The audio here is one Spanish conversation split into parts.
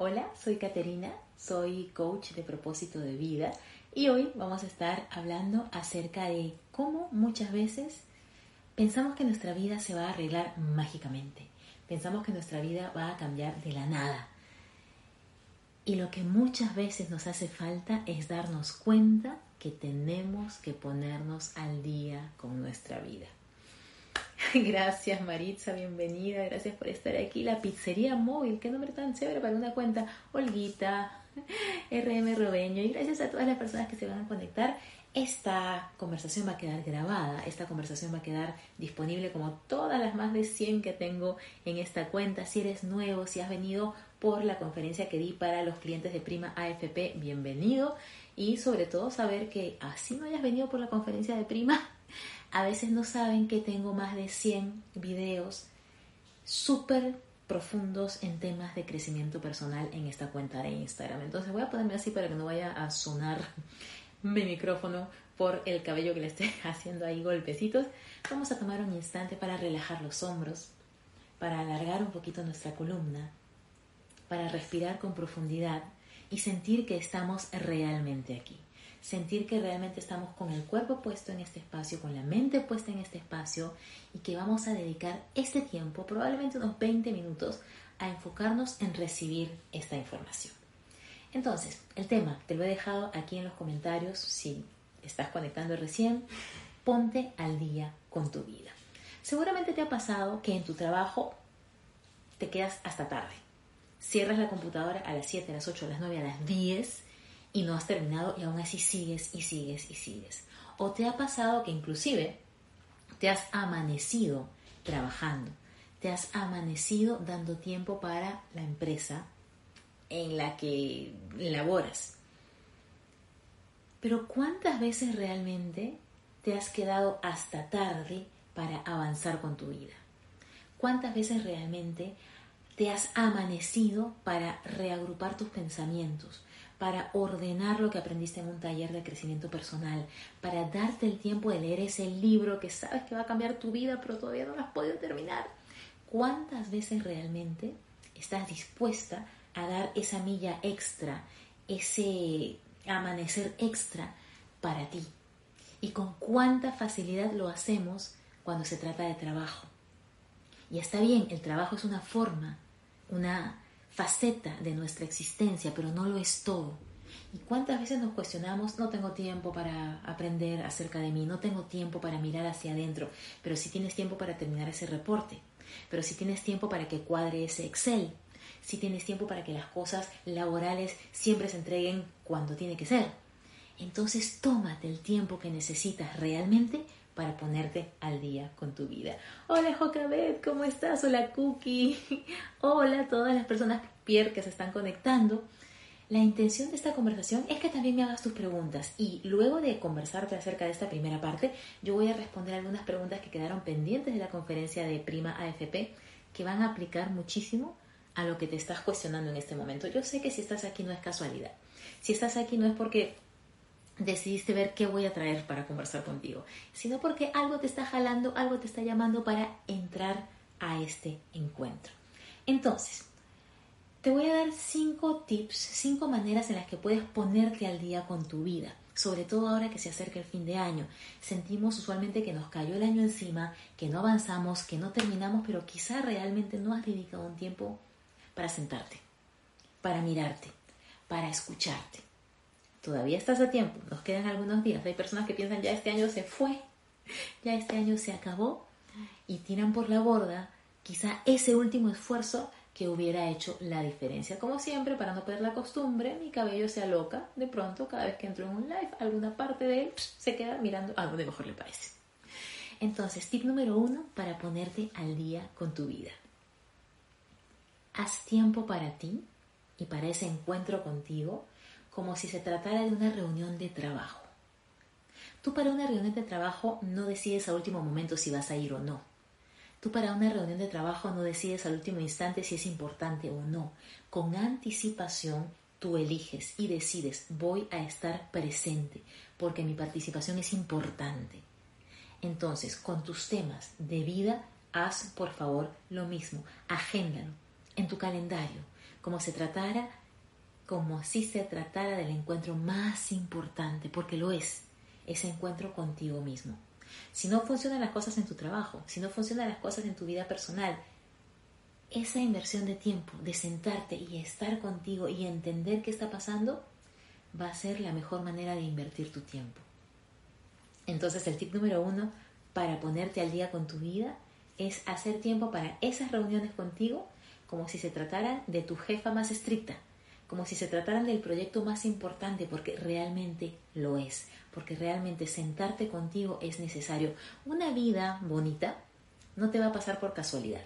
Hola, soy Caterina, soy coach de propósito de vida y hoy vamos a estar hablando acerca de cómo muchas veces pensamos que nuestra vida se va a arreglar mágicamente, pensamos que nuestra vida va a cambiar de la nada. Y lo que muchas veces nos hace falta es darnos cuenta que tenemos que ponernos al día con nuestra vida. Gracias Maritza, bienvenida, gracias por estar aquí. La pizzería móvil, qué nombre tan chévere para una cuenta. Olguita, RM Robeño y gracias a todas las personas que se van a conectar. Esta conversación va a quedar grabada, esta conversación va a quedar disponible como todas las más de 100 que tengo en esta cuenta. Si eres nuevo, si has venido por la conferencia que di para los clientes de Prima AFP, bienvenido. Y sobre todo saber que así no hayas venido por la conferencia de Prima, a veces no saben que tengo más de 100 videos súper profundos en temas de crecimiento personal en esta cuenta de Instagram. Entonces voy a ponerme así para que no vaya a sonar mi micrófono por el cabello que le esté haciendo ahí golpecitos. Vamos a tomar un instante para relajar los hombros, para alargar un poquito nuestra columna, para respirar con profundidad y sentir que estamos realmente aquí sentir que realmente estamos con el cuerpo puesto en este espacio, con la mente puesta en este espacio y que vamos a dedicar este tiempo, probablemente unos 20 minutos, a enfocarnos en recibir esta información. Entonces, el tema te lo he dejado aquí en los comentarios, si estás conectando recién, ponte al día con tu vida. Seguramente te ha pasado que en tu trabajo te quedas hasta tarde. Cierras la computadora a las 7, a las 8, a las 9, a las 10 y no has terminado y aún así sigues y sigues y sigues. O te ha pasado que inclusive te has amanecido trabajando, te has amanecido dando tiempo para la empresa en la que laboras. Pero ¿cuántas veces realmente te has quedado hasta tarde para avanzar con tu vida? ¿Cuántas veces realmente te has amanecido para reagrupar tus pensamientos, para ordenar lo que aprendiste en un taller de crecimiento personal, para darte el tiempo de leer ese libro que sabes que va a cambiar tu vida, pero todavía no lo has podido terminar. ¿Cuántas veces realmente estás dispuesta a dar esa milla extra, ese amanecer extra para ti? Y con cuánta facilidad lo hacemos cuando se trata de trabajo. Y está bien, el trabajo es una forma, una faceta de nuestra existencia, pero no lo es todo. ¿Y cuántas veces nos cuestionamos, no tengo tiempo para aprender acerca de mí, no tengo tiempo para mirar hacia adentro, pero si tienes tiempo para terminar ese reporte, pero si tienes tiempo para que cuadre ese Excel, si tienes tiempo para que las cosas laborales siempre se entreguen cuando tiene que ser. Entonces tómate el tiempo que necesitas realmente para ponerte al día con tu vida. Hola Jocabet, ¿cómo estás? Hola Cookie. Hola todas las personas Pierre que se están conectando. La intención de esta conversación es que también me hagas tus preguntas y luego de conversarte acerca de esta primera parte, yo voy a responder algunas preguntas que quedaron pendientes de la conferencia de Prima AFP que van a aplicar muchísimo a lo que te estás cuestionando en este momento. Yo sé que si estás aquí no es casualidad. Si estás aquí no es porque decidiste ver qué voy a traer para conversar contigo, sino porque algo te está jalando, algo te está llamando para entrar a este encuentro. Entonces, te voy a dar cinco tips, cinco maneras en las que puedes ponerte al día con tu vida, sobre todo ahora que se acerca el fin de año. Sentimos usualmente que nos cayó el año encima, que no avanzamos, que no terminamos, pero quizá realmente no has dedicado un tiempo para sentarte, para mirarte, para escucharte todavía estás a tiempo, nos quedan algunos días. Hay personas que piensan ya este año se fue, ya este año se acabó y tiran por la borda quizá ese último esfuerzo que hubiera hecho la diferencia. Como siempre, para no perder la costumbre, mi cabello se aloca de pronto cada vez que entro en un live, alguna parte de él se queda mirando a donde mejor le parece. Entonces, tip número uno para ponerte al día con tu vida. Haz tiempo para ti y para ese encuentro contigo como si se tratara de una reunión de trabajo. Tú para una reunión de trabajo no decides a último momento si vas a ir o no. Tú para una reunión de trabajo no decides al último instante si es importante o no. Con anticipación tú eliges y decides voy a estar presente porque mi participación es importante. Entonces, con tus temas de vida, haz por favor lo mismo. Agéndalo en tu calendario, como se tratara, como si se tratara del encuentro más importante, porque lo es, ese encuentro contigo mismo. Si no funcionan las cosas en tu trabajo, si no funcionan las cosas en tu vida personal, esa inversión de tiempo, de sentarte y estar contigo y entender qué está pasando, va a ser la mejor manera de invertir tu tiempo. Entonces el tip número uno para ponerte al día con tu vida es hacer tiempo para esas reuniones contigo como si se trataran de tu jefa más estricta, como si se trataran del proyecto más importante, porque realmente lo es, porque realmente sentarte contigo es necesario. Una vida bonita no te va a pasar por casualidad.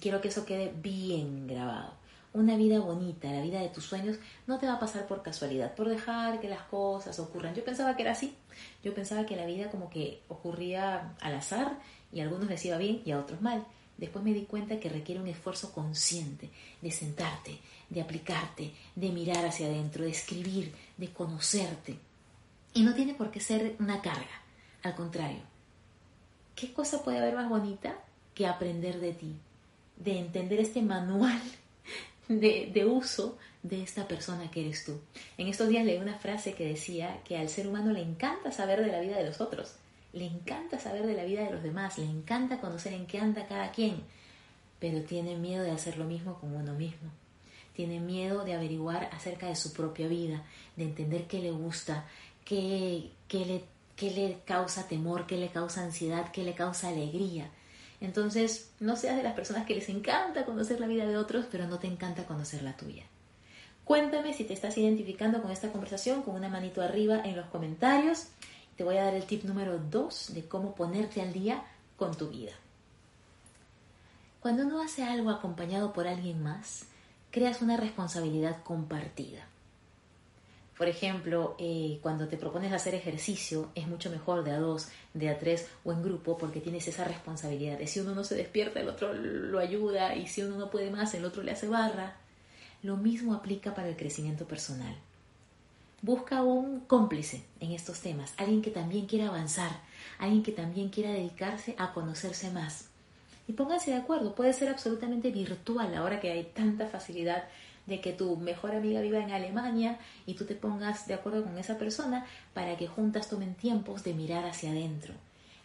Quiero que eso quede bien grabado. Una vida bonita, la vida de tus sueños, no te va a pasar por casualidad, por dejar que las cosas ocurran. Yo pensaba que era así. Yo pensaba que la vida como que ocurría al azar y a algunos les iba bien y a otros mal. Después me di cuenta que requiere un esfuerzo consciente de sentarte, de aplicarte, de mirar hacia adentro, de escribir, de conocerte. Y no tiene por qué ser una carga. Al contrario, ¿qué cosa puede haber más bonita que aprender de ti? De entender este manual de, de, uso de esta persona que eres tú. En estos días leí una frase que decía que al ser humano le encanta saber de la vida de los otros le encanta saber de la vida de los demás, le encanta conocer en qué anda cada quien, pero tiene miedo de hacer lo mismo con uno mismo. Tiene miedo de averiguar acerca de su propia vida, de entender qué le gusta, qué, le, qué le causa temor, qué le causa ansiedad, qué le causa alegría. Entonces, no seas de las personas que les encanta conocer la vida de otros, pero no te encanta conocer la tuya. Cuéntame si te estás identificando con esta conversación con una manito arriba en los comentarios te voy a dar el tip número 2 de cómo ponerte al día con tu vida. Cuando uno hace algo acompañado por alguien más, creas una responsabilidad compartida. Por ejemplo, eh, cuando te propones hacer ejercicio, es mucho mejor de a dos, de a tres o en grupo porque tienes esa responsabilidad de si uno no se despierta, el otro lo ayuda y si uno no puede más, el otro le hace barra. Lo mismo aplica para el crecimiento personal. Busca un cómplice en estos temas, alguien que también quiera avanzar, alguien que también quiera dedicarse a conocerse más. Y pónganse de acuerdo, puede ser absolutamente virtual ahora que hay tanta facilidad de que tu mejor amiga viva en Alemania y tú te pongas de acuerdo con esa persona para que juntas tomen tiempos de mirar hacia adentro,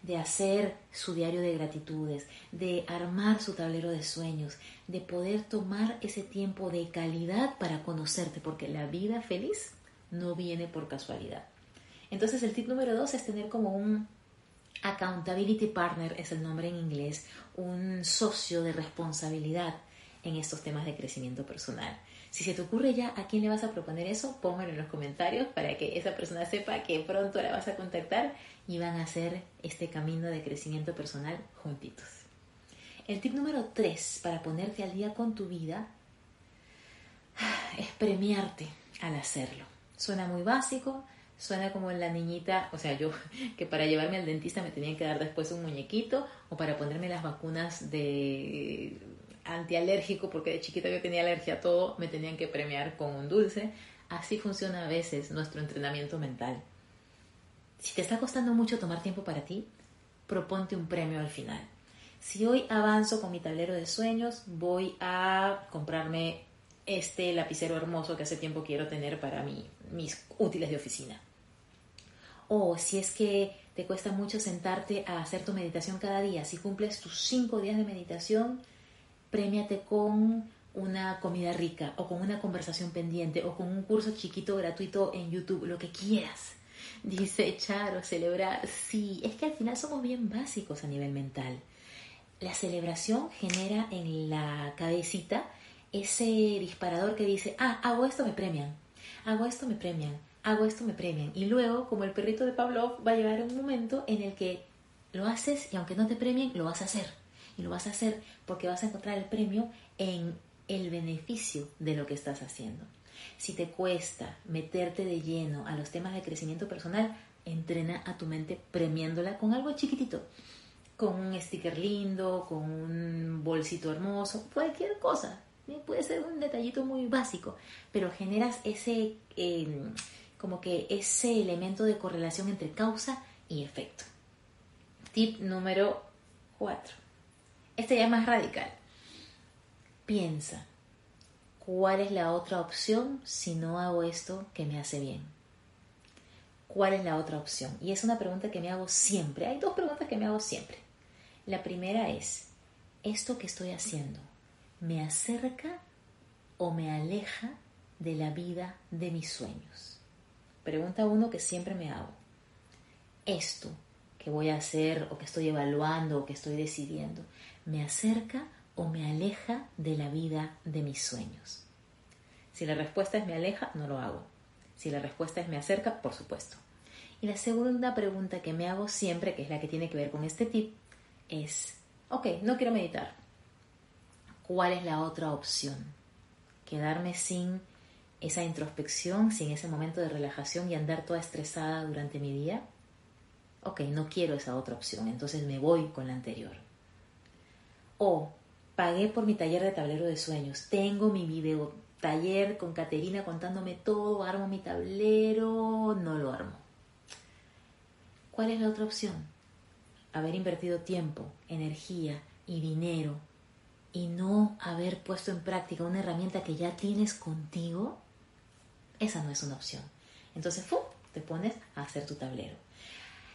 de hacer su diario de gratitudes, de armar su tablero de sueños, de poder tomar ese tiempo de calidad para conocerte, porque la vida feliz no viene por casualidad. Entonces el tip número dos es tener como un accountability partner, es el nombre en inglés, un socio de responsabilidad en estos temas de crecimiento personal. Si se te ocurre ya a quién le vas a proponer eso, póngalo en los comentarios para que esa persona sepa que pronto la vas a contactar y van a hacer este camino de crecimiento personal juntitos. El tip número tres para ponerte al día con tu vida es premiarte al hacerlo. Suena muy básico, suena como la niñita, o sea, yo que para llevarme al dentista me tenían que dar después un muñequito o para ponerme las vacunas de antialérgico porque de chiquita yo tenía alergia a todo, me tenían que premiar con un dulce. Así funciona a veces nuestro entrenamiento mental. Si te está costando mucho tomar tiempo para ti, proponte un premio al final. Si hoy avanzo con mi tablero de sueños, voy a comprarme este lapicero hermoso que hace tiempo quiero tener para mí, mis útiles de oficina. O si es que te cuesta mucho sentarte a hacer tu meditación cada día, si cumples tus cinco días de meditación, premiate con una comida rica o con una conversación pendiente o con un curso chiquito gratuito en YouTube, lo que quieras. Dice echar o celebrar. Sí, es que al final somos bien básicos a nivel mental. La celebración genera en la cabecita ese disparador que dice, ah, hago esto, me premian, hago esto, me premian, hago esto, me premian. Y luego, como el perrito de Pavlov, va a llegar un momento en el que lo haces y aunque no te premien, lo vas a hacer. Y lo vas a hacer porque vas a encontrar el premio en el beneficio de lo que estás haciendo. Si te cuesta meterte de lleno a los temas de crecimiento personal, entrena a tu mente premiándola con algo chiquitito, con un sticker lindo, con un bolsito hermoso, cualquier cosa. Puede ser un detallito muy básico, pero generas ese, em, como que ese elemento de correlación entre causa y efecto. Tip número 4. Este ya es más radical. Piensa, ¿cuál es la otra opción si no hago esto que me hace bien? ¿Cuál es la otra opción? Y es una pregunta que me hago siempre. Hay dos preguntas que me hago siempre. La primera es, ¿esto que estoy haciendo me acerca o me aleja de la vida de mis sueños? Pregunta uno que siempre me hago. ¿Esto que voy a hacer o que estoy evaluando o que estoy decidiendo me acerca o me aleja de la vida de mis sueños? Si la respuesta es me aleja, no lo hago. Si la respuesta es me acerca, por supuesto. Y la segunda pregunta que me hago siempre, que es la que tiene que ver con este tip, es, ok, no quiero meditar. ¿Cuál es la otra opción? ¿Quedarme sin esa introspección, sin ese momento de relajación y andar toda estresada durante mi día? Ok, no quiero esa otra opción, entonces me voy con la anterior. O pagué por mi taller de tablero de sueños, tengo mi video taller con Caterina contándome todo, armo mi tablero, no lo armo. ¿Cuál es la otra opción? Haber invertido tiempo, energía y dinero y no haber puesto en práctica una herramienta que ya tienes contigo, esa no es una opción. Entonces, ¡fum! te pones a hacer tu tablero.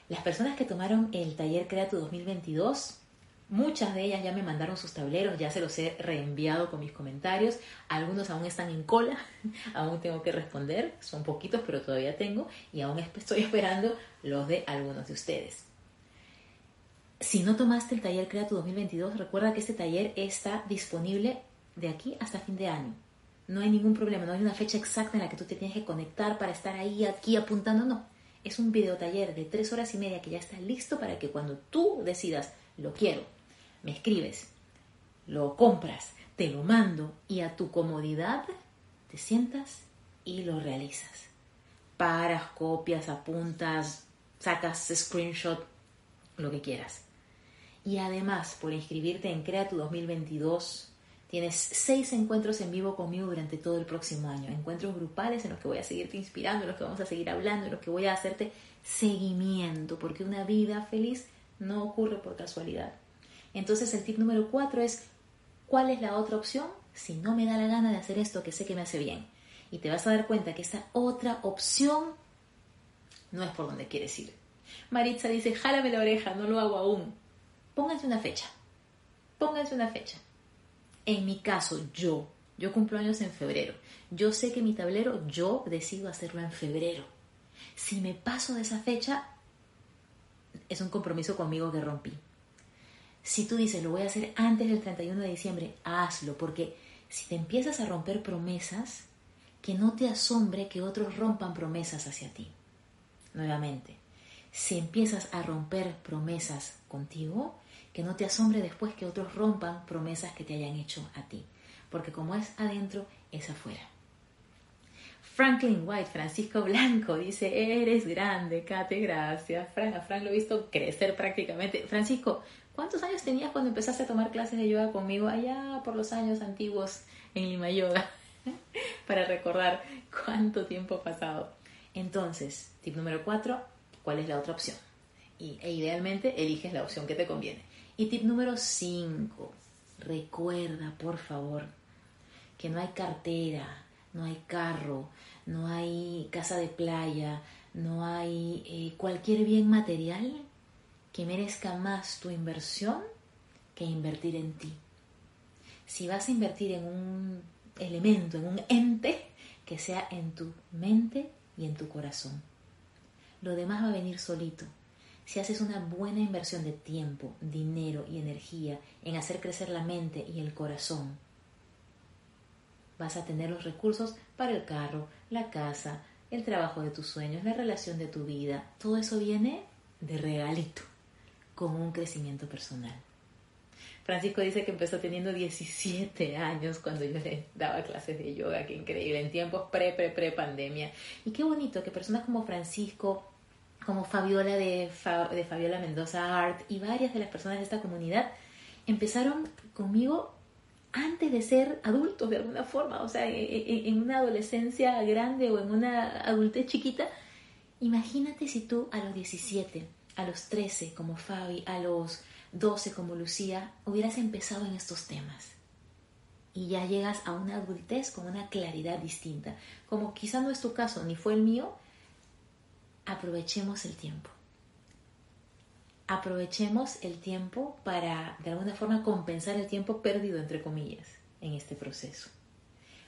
Las personas que tomaron el taller Crea tu 2022 Muchas de ellas ya me mandaron sus tableros, ya se los he reenviado con mis comentarios. Algunos aún están en cola, aún tengo que responder, son poquitos, pero todavía tengo y aún estoy esperando los de algunos de ustedes. Si no tomaste el taller Crea tu 2022, recuerda que este taller está disponible de aquí hasta fin de año. No hay ningún problema, no hay una fecha exacta en la que tú te tienes que conectar para estar ahí, aquí apuntando, no. Es un video taller de tres horas y media que ya está listo para que cuando tú decidas, lo quiero, me escribes, lo compras, te lo mando y a tu comodidad te sientas y lo realizas. Paras, copias, apuntas, sacas screenshot, lo que quieras. Y además, por inscribirte en Crea tu 2022, tienes seis encuentros en vivo conmigo durante todo el próximo año. Encuentros grupales en los que voy a seguirte inspirando, en los que vamos a seguir hablando, en los que voy a hacerte seguimiento, porque una vida feliz no ocurre por casualidad. Entonces el tip número cuatro es, ¿cuál es la otra opción? Si no me da la gana de hacer esto que sé que me hace bien. Y te vas a dar cuenta que esa otra opción no es por donde quieres ir. Maritza dice, jálame la oreja, no lo hago aún. Pónganse una fecha. Pónganse una fecha. En mi caso, yo, yo cumplo años en febrero. Yo sé que mi tablero, yo decido hacerlo en febrero. Si me paso de esa fecha, es un compromiso conmigo que rompí. Si tú dices, lo voy a hacer antes del 31 de diciembre, hazlo, porque si te empiezas a romper promesas, que no te asombre que otros rompan promesas hacia ti. Nuevamente, si empiezas a romper promesas contigo, que no te asombre después que otros rompan promesas que te hayan hecho a ti, porque como es adentro, es afuera. Franklin White, Francisco Blanco, dice, eres grande, Kate, gracias. Frank, a Frank lo he visto crecer prácticamente. Francisco, ¿Cuántos años tenías cuando empezaste a tomar clases de yoga conmigo allá por los años antiguos en Lima Yoga? Para recordar cuánto tiempo ha pasado. Entonces, tip número cuatro, ¿cuál es la otra opción? Y, e idealmente eliges la opción que te conviene. Y tip número cinco, recuerda, por favor, que no hay cartera, no hay carro, no hay casa de playa, no hay eh, cualquier bien material que merezca más tu inversión que invertir en ti. Si vas a invertir en un elemento, en un ente, que sea en tu mente y en tu corazón. Lo demás va a venir solito. Si haces una buena inversión de tiempo, dinero y energía en hacer crecer la mente y el corazón, vas a tener los recursos para el carro, la casa, el trabajo de tus sueños, la relación de tu vida. Todo eso viene de regalito con un crecimiento personal. Francisco dice que empezó teniendo 17 años cuando yo le daba clases de yoga, qué increíble, en tiempos pre, pre, pre pandemia. Y qué bonito que personas como Francisco, como Fabiola de, Fabiola Mendoza Art y varias de las personas de esta comunidad empezaron conmigo antes de ser adultos de alguna forma, o sea, e, e, en una adolescencia grande o en una adultez chiquita. Imagínate si tú a los 17, a los 13 como Fabi, a los 12 como Lucía, hubieras empezado en estos temas. Y ya llegas a una adultez con una claridad distinta. Como quizá no es tu caso ni fue el mío, aprovechemos el tiempo. Aprovechemos el tiempo para de alguna forma compensar el tiempo perdido, entre comillas, en este proceso.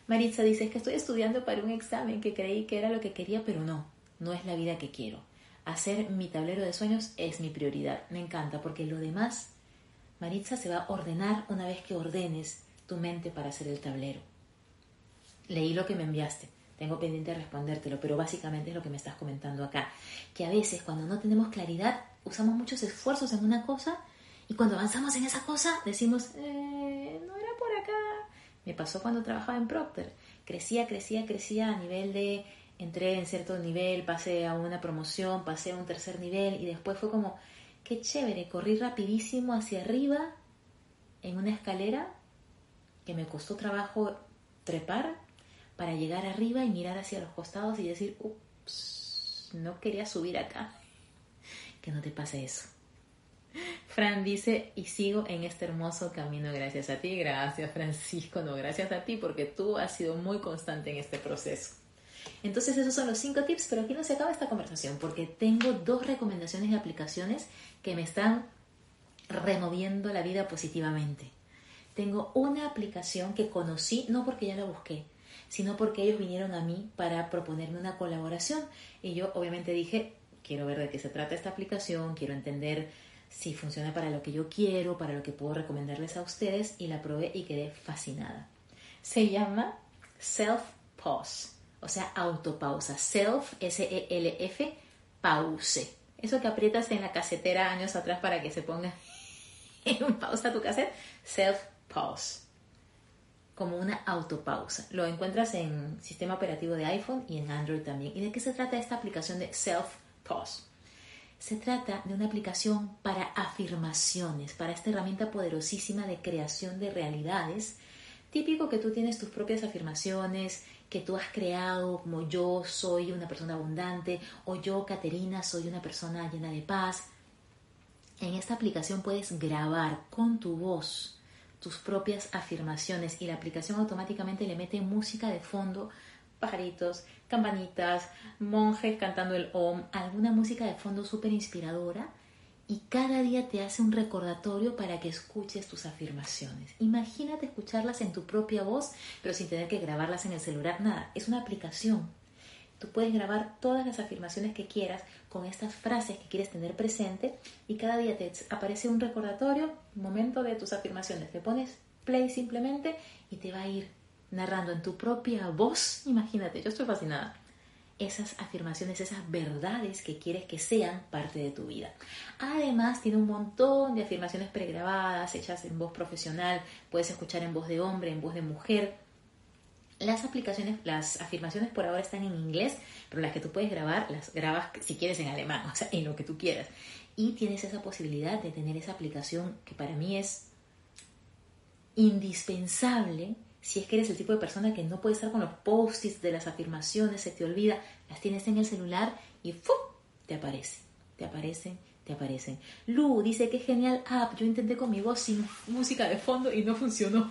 Maritza dice que estoy estudiando para un examen que creí que era lo que quería, pero no, no es la vida que quiero hacer mi tablero de sueños es mi prioridad. Me encanta porque lo demás, Maritza se va a ordenar una vez que ordenes tu mente para hacer el tablero. Leí lo que me enviaste. Tengo pendiente de respondértelo, pero básicamente es lo que me estás comentando acá. Que a veces cuando no tenemos claridad, usamos muchos esfuerzos en una cosa y cuando avanzamos en esa cosa decimos, eh, no era por acá. Me pasó cuando trabajaba en Procter. Crecía, crecía, crecía a nivel de entré en cierto nivel, pasé a una promoción, pasé a un tercer nivel y después fue como, qué chévere, corrí rapidísimo hacia arriba en una escalera que me costó trabajo trepar para llegar arriba y mirar hacia los costados y decir, ups, no quería subir acá. Que no te pase eso. Fran dice, y sigo en este hermoso camino gracias a ti. Gracias Francisco, no, gracias a ti porque tú has sido muy constante en este proceso. Entonces esos son los cinco tips, pero aquí no se acaba esta conversación porque tengo dos recomendaciones de aplicaciones que me están removiendo la vida positivamente. Tengo una aplicación que conocí no porque ya la busqué, sino porque ellos vinieron a mí para proponerme una colaboración y yo obviamente dije, quiero ver de qué se trata esta aplicación, quiero entender si funciona para lo que yo quiero, para lo que puedo recomendarles a ustedes y la probé y quedé fascinada. Se llama Self Pause o sea, autopausa. Self, S-E-L-F, pause. Eso que aprietas en la casetera años atrás para que se ponga en pausa tu cassette, self pause. Como una autopausa. Lo encuentras en sistema operativo de iPhone y en Android también. ¿Y de qué se trata esta aplicación de self pause? Se trata de una aplicación para afirmaciones, para esta herramienta poderosísima de creación de realidades. Típico que tú tienes tus propias afirmaciones, que tú has creado, como yo soy una persona abundante o yo, Caterina, soy una persona llena de paz. En esta aplicación puedes grabar con tu voz tus propias afirmaciones y la aplicación automáticamente le mete música de fondo, pajaritos, campanitas, monjes cantando el OM, alguna música de fondo súper inspiradora y cada día te hace un recordatorio para que escuches tus afirmaciones. Imagínate escucharlas en tu propia voz, pero sin tener que grabarlas en el celular. Nada, es una aplicación. Tú puedes grabar todas las afirmaciones que quieras con estas frases que quieres tener presente y cada día te aparece un recordatorio, momento de tus afirmaciones. Te pones play simplemente y te va a ir narrando en tu propia voz. Imagínate, yo estoy fascinada esas afirmaciones, esas verdades que quieres que sean parte de tu vida. Además, tiene un montón de afirmaciones pregrabadas, hechas en voz profesional, puedes escuchar en voz de hombre, en voz de mujer. Las aplicaciones, las afirmaciones por ahora están en inglés, pero las que tú puedes grabar, las grabas si quieres en alemán, o sea, en lo que tú quieras. Y tienes esa posibilidad de tener esa aplicación que para mí es indispensable si es que eres el tipo de persona que no puede estar con los post-its de las afirmaciones, se te olvida, las tienes en el celular y ¡fu! te aparece, te aparecen, te aparecen. Lu dice que genial app, yo intenté con mi voz sin música de fondo y no funcionó,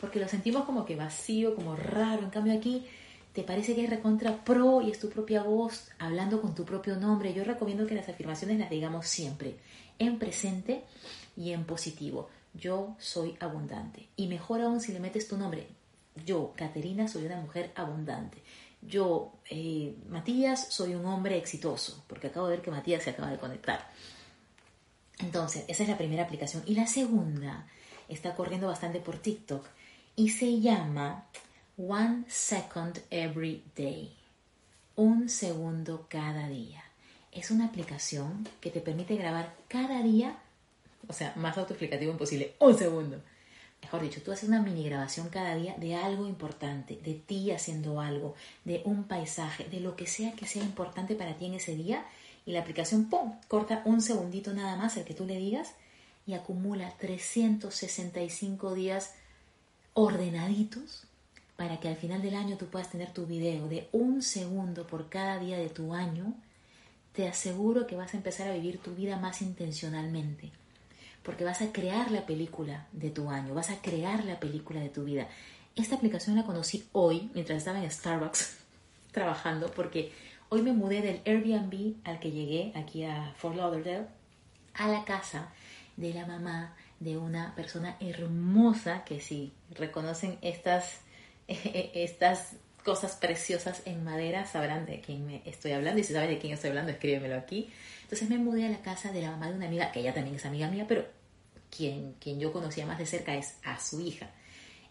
porque lo sentimos como que vacío, como raro, en cambio aquí te parece que es recontra pro y es tu propia voz hablando con tu propio nombre. Yo recomiendo que las afirmaciones las digamos siempre, en presente y en positivo yo soy abundante. Y mejor aún si le metes tu nombre. Yo, Caterina, soy una mujer abundante. Yo, eh, Matías, soy un hombre exitoso, porque acabo de ver que Matías se acaba de conectar. Entonces, esa es la primera aplicación. Y la segunda está corriendo bastante por TikTok y se llama One Second Every Day. Un segundo cada día. Es una aplicación que te permite grabar cada día, o sea, más autoexplicativo imposible, un segundo. Mejor dicho, tú haces una mini grabación cada día de algo importante, de ti haciendo algo, de un paisaje, de lo que sea que sea importante para ti en ese día. Y la aplicación, ¡pum!, corta un segundito nada más el que tú le digas y acumula 365 días ordenaditos para que al final del año tú puedas tener tu video de un segundo por cada día de tu año, te aseguro que vas a empezar a vivir tu vida más intencionalmente, porque vas a crear la película de tu año, vas a crear la película de tu vida. Esta aplicación la conocí hoy mientras estaba en Starbucks trabajando, porque hoy me mudé del Airbnb al que llegué aquí a Fort Lauderdale a la casa de la mamá de una persona hermosa que si reconocen estas estas cosas preciosas en madera, sabrán de quién me estoy hablando. Y si sabes de quién estoy hablando, escríbemelo aquí. Entonces me mudé a la casa de la mamá de una amiga, que ella también es amiga mía, pero quien, quien yo conocía más de cerca es a su hija.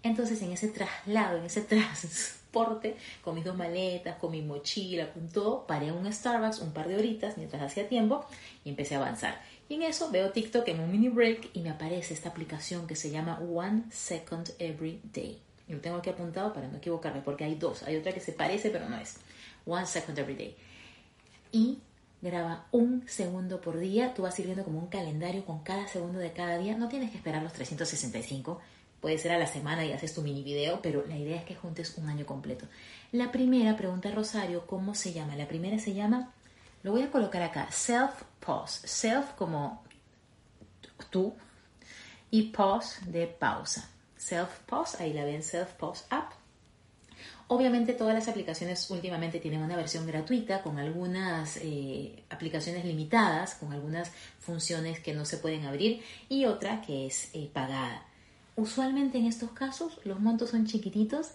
Entonces en ese traslado, en ese transporte, con mis dos maletas, con mi mochila, con todo, paré a un Starbucks un par de horitas mientras hacía tiempo y empecé a avanzar. Y en eso veo TikTok en un mini break y me aparece esta aplicación que se llama One Second Every Day. Y lo tengo aquí apuntado para no equivocarme, porque hay dos. Hay otra que se parece, pero no es. One second every day. Y graba un segundo por día. Tú vas sirviendo como un calendario con cada segundo de cada día. No tienes que esperar los 365. Puede ser a la semana y haces tu mini video, pero la idea es que juntes un año completo. La primera, pregunta Rosario, ¿cómo se llama? La primera se llama, lo voy a colocar acá, Self Pause. Self como tú y pause de pausa. Self Pause, ahí la ven Self Pause App. Obviamente todas las aplicaciones últimamente tienen una versión gratuita con algunas eh, aplicaciones limitadas, con algunas funciones que no se pueden abrir y otra que es eh, pagada. Usualmente en estos casos los montos son chiquititos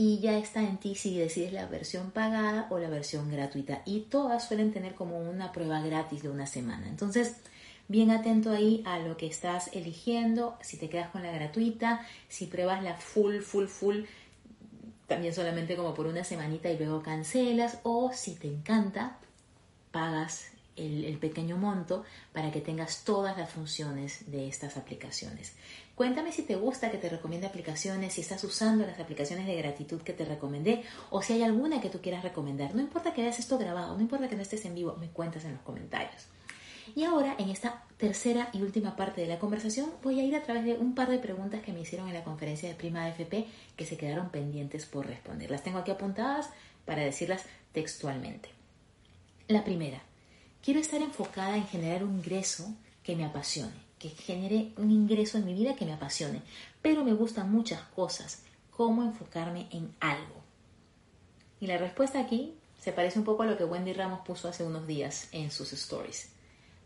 y ya está en ti si decides la versión pagada o la versión gratuita y todas suelen tener como una prueba gratis de una semana. Entonces, bien atento ahí a lo que estás eligiendo, si te quedas con la gratuita, si pruebas la full, full, full, también solamente como por una semanita y luego cancelas, o si te encanta, pagas el, pequeño monto para que tengas todas las funciones de estas aplicaciones. Cuéntame si te gusta que te recomiende aplicaciones, si estás usando las aplicaciones de gratitud que te recomendé o si hay alguna que tú quieras recomendar. No importa que veas esto grabado, no importa que no estés en vivo, me cuentas en los comentarios. Y ahora, en esta tercera y última parte de la conversación, voy a ir a través de un par de preguntas que me hicieron en la conferencia de Prima AFP que se quedaron pendientes por responder. Las tengo aquí apuntadas para decirlas textualmente. La primera, quiero estar enfocada en generar un ingreso que me apasione, que genere un ingreso en mi vida que me apasione, pero me gustan muchas cosas. ¿Cómo enfocarme en algo? Y la respuesta aquí se parece un poco a lo que Wendy Ramos puso hace unos días en sus stories.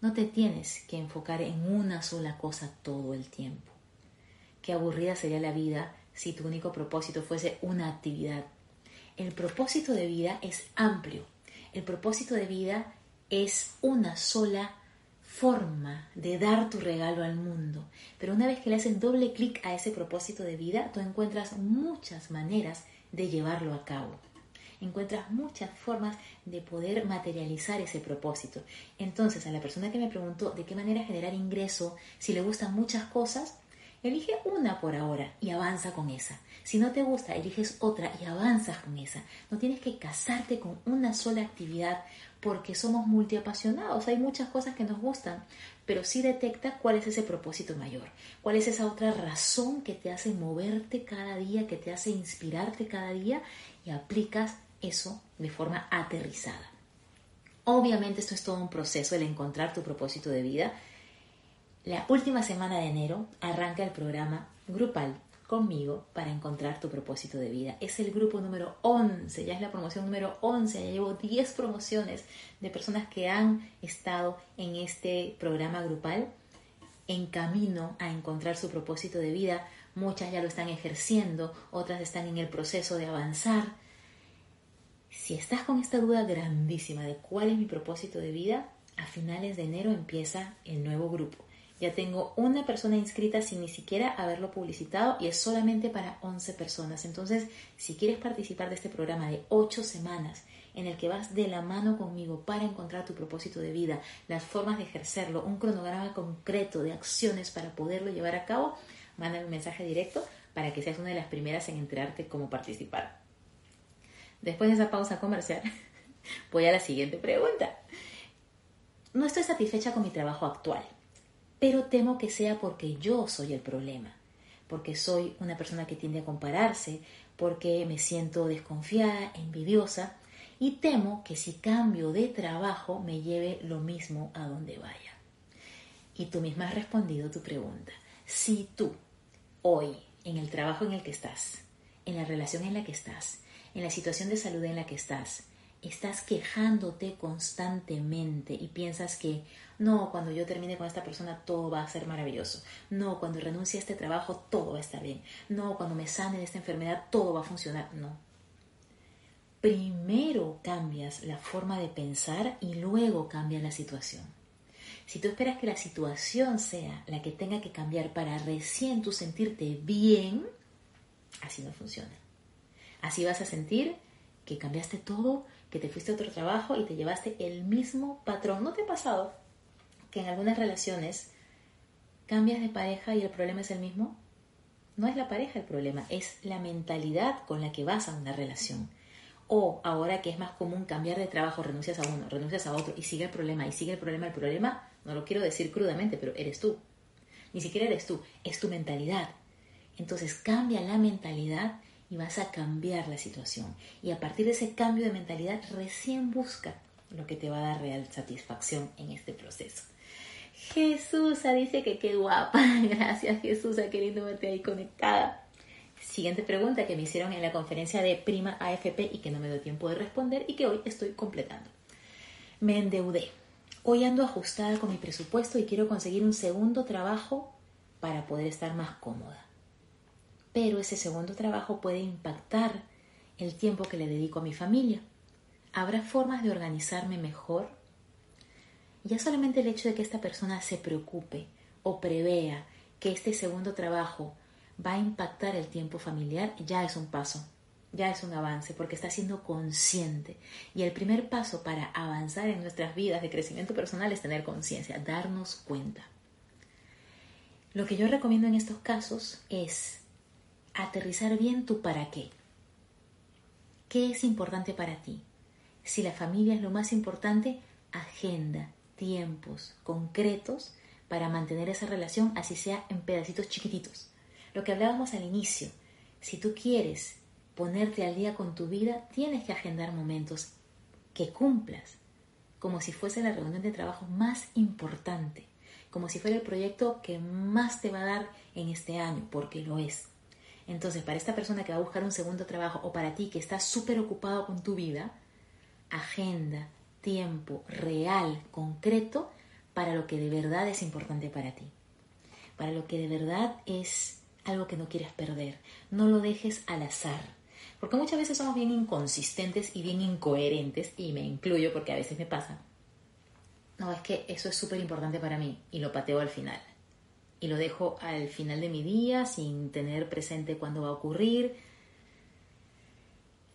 No te tienes que enfocar en una sola cosa todo el tiempo. Qué aburrida sería la vida si tu único propósito fuese una actividad. El propósito de vida es amplio. El propósito de vida es una sola forma de dar tu regalo al mundo. Pero una vez que le haces doble clic a ese propósito de vida, tú encuentras muchas maneras de llevarlo a cabo encuentras muchas formas de poder materializar ese propósito. Entonces, a la persona que me preguntó de qué manera generar ingreso, si le gustan muchas cosas, elige una por ahora y avanza con esa. Si no te gusta, eliges otra y avanzas con esa. No tienes que casarte con una sola actividad porque somos multiapasionados. Hay muchas cosas que nos gustan, pero sí detecta cuál es ese propósito mayor, cuál es esa otra razón que te hace moverte cada día, que te hace inspirarte cada día y aplicas eso de forma aterrizada. Obviamente esto es todo un proceso, el encontrar tu propósito de vida. La última semana de enero arranca el programa grupal conmigo para encontrar tu propósito de vida. Es el grupo número 11, ya es la promoción número 11, ya llevo 10 promociones de personas que han estado en este programa grupal en camino a encontrar su propósito de vida. Muchas ya lo están ejerciendo, otras están en el proceso de avanzar. Si estás con esta duda grandísima de cuál es mi propósito de vida, a finales de enero empieza el nuevo grupo. Ya tengo una persona inscrita sin ni siquiera haberlo publicitado y es solamente para 11 personas. Entonces, si quieres participar de este programa de 8 semanas en el que vas de la mano conmigo para encontrar tu propósito de vida, las formas de ejercerlo, un cronograma concreto de acciones para poderlo llevar a cabo, mándame un mensaje directo para que seas una de las primeras en enterarte cómo participar. Después de esa pausa comercial, voy a la siguiente pregunta. No estoy satisfecha con mi trabajo actual, pero temo que sea porque yo soy el problema, porque soy una persona que tiende a compararse, porque me siento desconfiada, envidiosa y temo que si cambio de trabajo me lleve lo mismo a donde vaya. Y tú misma has respondido tu pregunta. Si tú hoy, en el trabajo en el que estás, en la relación en la que estás, en la situación de salud en la que estás, estás quejándote constantemente y piensas que no, cuando yo termine con esta persona todo va a ser maravilloso. No, cuando renuncie a este trabajo todo va a estar bien. No, cuando me sane de esta enfermedad todo va a funcionar. No. Primero cambias la forma de pensar y luego cambia la situación. Si tú esperas que la situación sea la que tenga que cambiar para recién tú sentirte bien, así no funciona. Así vas a sentir que cambiaste todo, que te fuiste a otro trabajo y te llevaste el mismo patrón. ¿No te ha pasado que en algunas relaciones cambias de pareja y el problema es el mismo? No es la pareja el problema, es la mentalidad con la que vas a una relación. O ahora que es más común cambiar de trabajo, renuncias a uno, renuncias a otro y sigue el problema y sigue el problema, el problema, no lo quiero decir crudamente, pero eres tú. Ni siquiera eres tú, es tu mentalidad. Entonces cambia la mentalidad y vas a cambiar la situación. Y a partir de ese cambio de mentalidad, recién busca lo que te va a dar real satisfacción en este proceso. Jesús dice que qué guapa. Gracias Jesús, qué lindo verte ahí conectada. Siguiente pregunta que me hicieron en la conferencia de Prima AFP y que no me dio tiempo de responder y que hoy estoy completando. Me endeudé. Hoy ando ajustada con mi presupuesto y quiero conseguir un segundo trabajo para poder estar más cómoda pero ese segundo trabajo puede impactar el tiempo que le dedico a mi familia. ¿Habrá formas de organizarme mejor? Ya solamente el hecho de que esta persona se preocupe o prevea que este segundo trabajo va a impactar el tiempo familiar ya es un paso, ya es un avance porque está siendo consciente. Y el primer paso para avanzar en nuestras vidas de crecimiento personal es tener conciencia, darnos cuenta. Lo que yo recomiendo en estos casos es aterrizar bien tu para qué. ¿Qué es importante para ti? Si la familia es lo más importante, agenda tiempos concretos para mantener esa relación, así sea en pedacitos chiquititos. Lo que hablábamos al inicio, si tú quieres ponerte al día con tu vida, tienes que agendar momentos que cumplas, como si fuese la reunión de trabajo más importante, como si fuera el proyecto que más te va a dar en este año, porque lo es. Entonces, para esta persona que va a buscar un segundo trabajo o para ti que estás súper ocupado con tu vida, agenda tiempo real, concreto, para lo que de verdad es importante para ti. Para lo que de verdad es algo que no quieres perder. No lo dejes al azar. Porque muchas veces somos bien inconsistentes y bien incoherentes, y me incluyo porque a veces me pasa. No, es que eso es súper importante para mí y lo pateo al final y lo dejo al final de mi día sin tener presente cuándo va a ocurrir.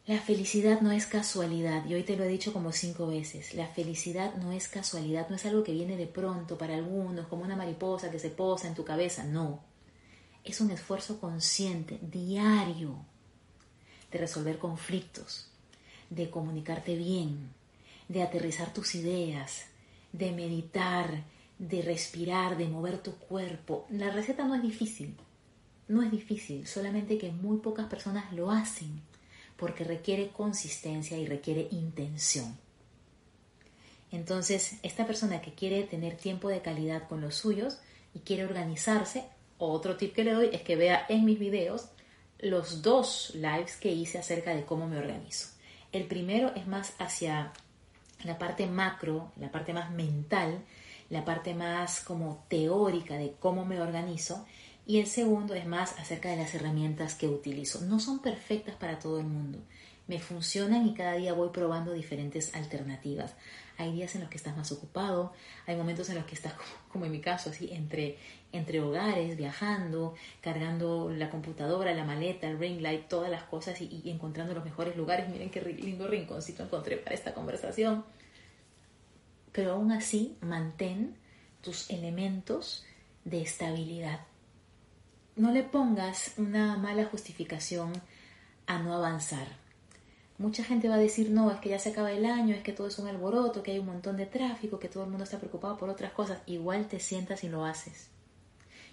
La felicidad no es casualidad, y hoy te lo he dicho como cinco veces, la felicidad no es casualidad, no es algo que viene de pronto para algunos, como una mariposa que se posa en tu cabeza, no. Es un esfuerzo consciente, diario, de resolver conflictos, de comunicarte bien, de aterrizar tus ideas, de meditar, de respirar, de mover tu cuerpo. La receta no es difícil, no es difícil, solamente que muy pocas personas lo hacen porque requiere consistencia y requiere intención. Entonces, esta persona que quiere tener tiempo de calidad con los suyos y quiere organizarse, otro tip que le doy es que vea en mis videos los dos lives que hice acerca de cómo me organizo. El primero es más hacia la parte macro, la parte más mental, la parte más como teórica de cómo me organizo y el segundo es más acerca de las herramientas que utilizo. No son perfectas para todo el mundo, me funcionan y cada día voy probando diferentes alternativas. Hay días en los que estás más ocupado, hay momentos en los que estás, como en mi caso, así, entre, entre hogares, viajando, cargando la computadora, la maleta, el ring light, todas las cosas y, y encontrando los mejores lugares. Miren qué lindo rinconcito encontré para esta conversación. Pero aún así, mantén tus elementos de estabilidad. No le pongas una mala justificación a no avanzar. Mucha gente va a decir, no, es que ya se acaba el año, es que todo es un alboroto, que hay un montón de tráfico, que todo el mundo está preocupado por otras cosas. Igual te sientas y lo haces.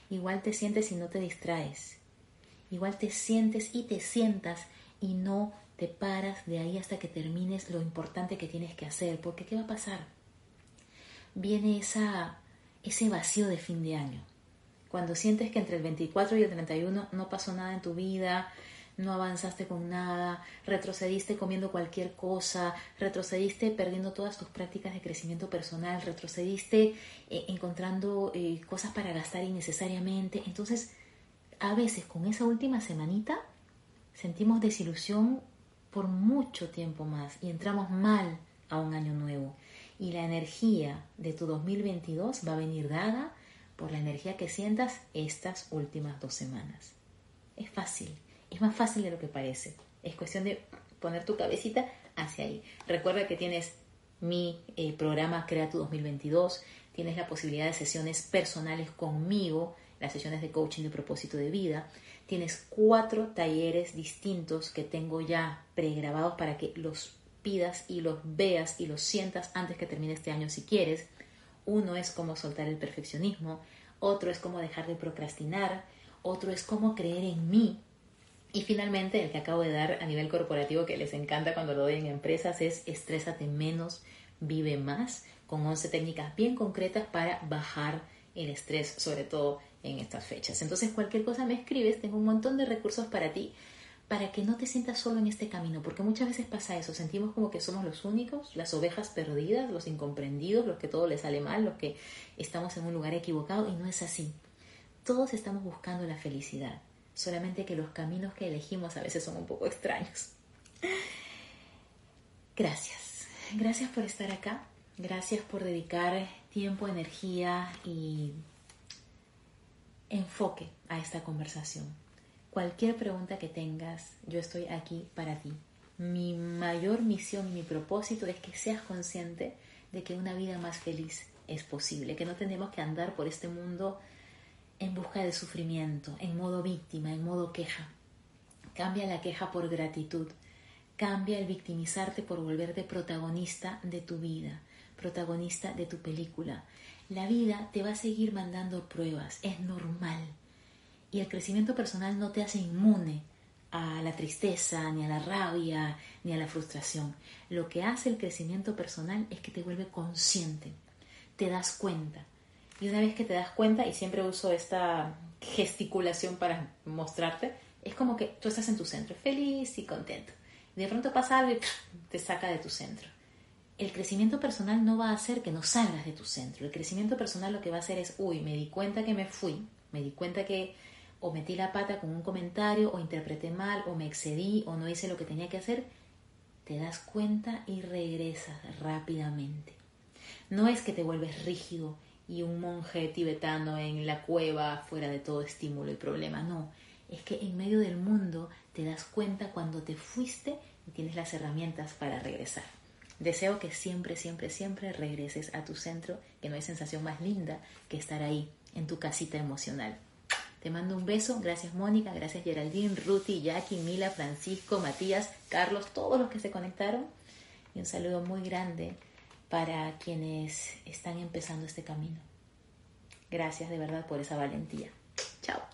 Igual te sientes y no te distraes. Igual te sientes y te sientas y no te paras de ahí hasta que termines lo importante que tienes que hacer. Porque ¿qué va a pasar? Viene esa, ese vacío de fin de año. Cuando sientes que entre el 24 y el 31 no pasó nada en tu vida, no avanzaste con nada, retrocediste comiendo cualquier cosa, retrocediste perdiendo todas tus prácticas de crecimiento personal, retrocediste eh, encontrando eh, cosas para gastar innecesariamente. Entonces, a veces con esa última semanita sentimos desilusión por mucho tiempo más y entramos mal a un año nuevo. Y la energía de tu 2022 va a venir dada por la energía que sientas estas últimas dos semanas. Es fácil, es más fácil de lo que parece. Es cuestión de poner tu cabecita hacia ahí. Recuerda que tienes mi eh, programa Crea tu 2022, tienes la posibilidad de sesiones personales conmigo, las sesiones de coaching de propósito de vida. Tienes cuatro talleres distintos que tengo ya pregrabados para que los y los veas y los sientas antes que termine este año si quieres. Uno es cómo soltar el perfeccionismo, otro es cómo dejar de procrastinar, otro es cómo creer en mí, y finalmente, el que acabo de dar a nivel corporativo, que les encanta cuando lo doy en empresas, es estrésate menos, vive más, con 11 técnicas bien concretas para bajar el estrés, sobre todo en estas fechas. Entonces, cualquier cosa me escribes, tengo un montón de recursos para ti, para que no te sientas solo en este camino, porque muchas veces pasa eso, sentimos como que somos los únicos, las ovejas perdidas, los incomprendidos, los que todo les sale mal, los que estamos en un lugar equivocado, y no es así. Todos estamos buscando la felicidad solamente que los caminos que elegimos a veces son un poco extraños. Gracias, gracias por estar acá, gracias por dedicar tiempo, energía y enfoque a esta conversación. Cualquier pregunta que tengas, yo estoy aquí para ti. Mi mayor misión, mi propósito es que seas consciente de que una vida más feliz es posible, que no tenemos que andar por este mundo en busca de sufrimiento, en modo víctima, en modo queja. Cambia la queja por gratitud. Cambia el victimizarte por volverte protagonista de tu vida, protagonista de tu película. La vida te va a seguir mandando pruebas, es normal. Y el crecimiento personal no te hace inmune a la tristeza, ni a la rabia, ni a la frustración. Lo que hace el crecimiento personal es que te vuelve consciente, te das cuenta, y una vez que te das cuenta, y siempre uso esta gesticulación para mostrarte, es como que tú estás en tu centro, feliz y contento. De pronto pasa algo y te saca de tu centro. El crecimiento personal no va a hacer que no salgas de tu centro. El crecimiento personal lo que va a hacer es, uy, me di cuenta que me fui, me di cuenta que o metí la pata con un comentario, o interpreté mal, o me excedí, o no hice lo que tenía que hacer. Te das cuenta y regresas rápidamente. No es que te vuelves rígido y un monje tibetano en la cueva fuera de todo estímulo y problema. No, es que en medio del mundo te das cuenta cuando te fuiste y tienes las herramientas para regresar. Deseo que siempre, siempre, siempre regreses a tu centro, que no hay sensación más linda que estar ahí, en tu casita emocional. Te mando un beso, gracias Mónica, gracias Geraldine, Ruti, Jackie, Mila, Francisco, Matías, Carlos, todos los que se conectaron. Y un saludo muy grande para quienes están empezando este camino. Gracias de verdad por esa valentía. Chao.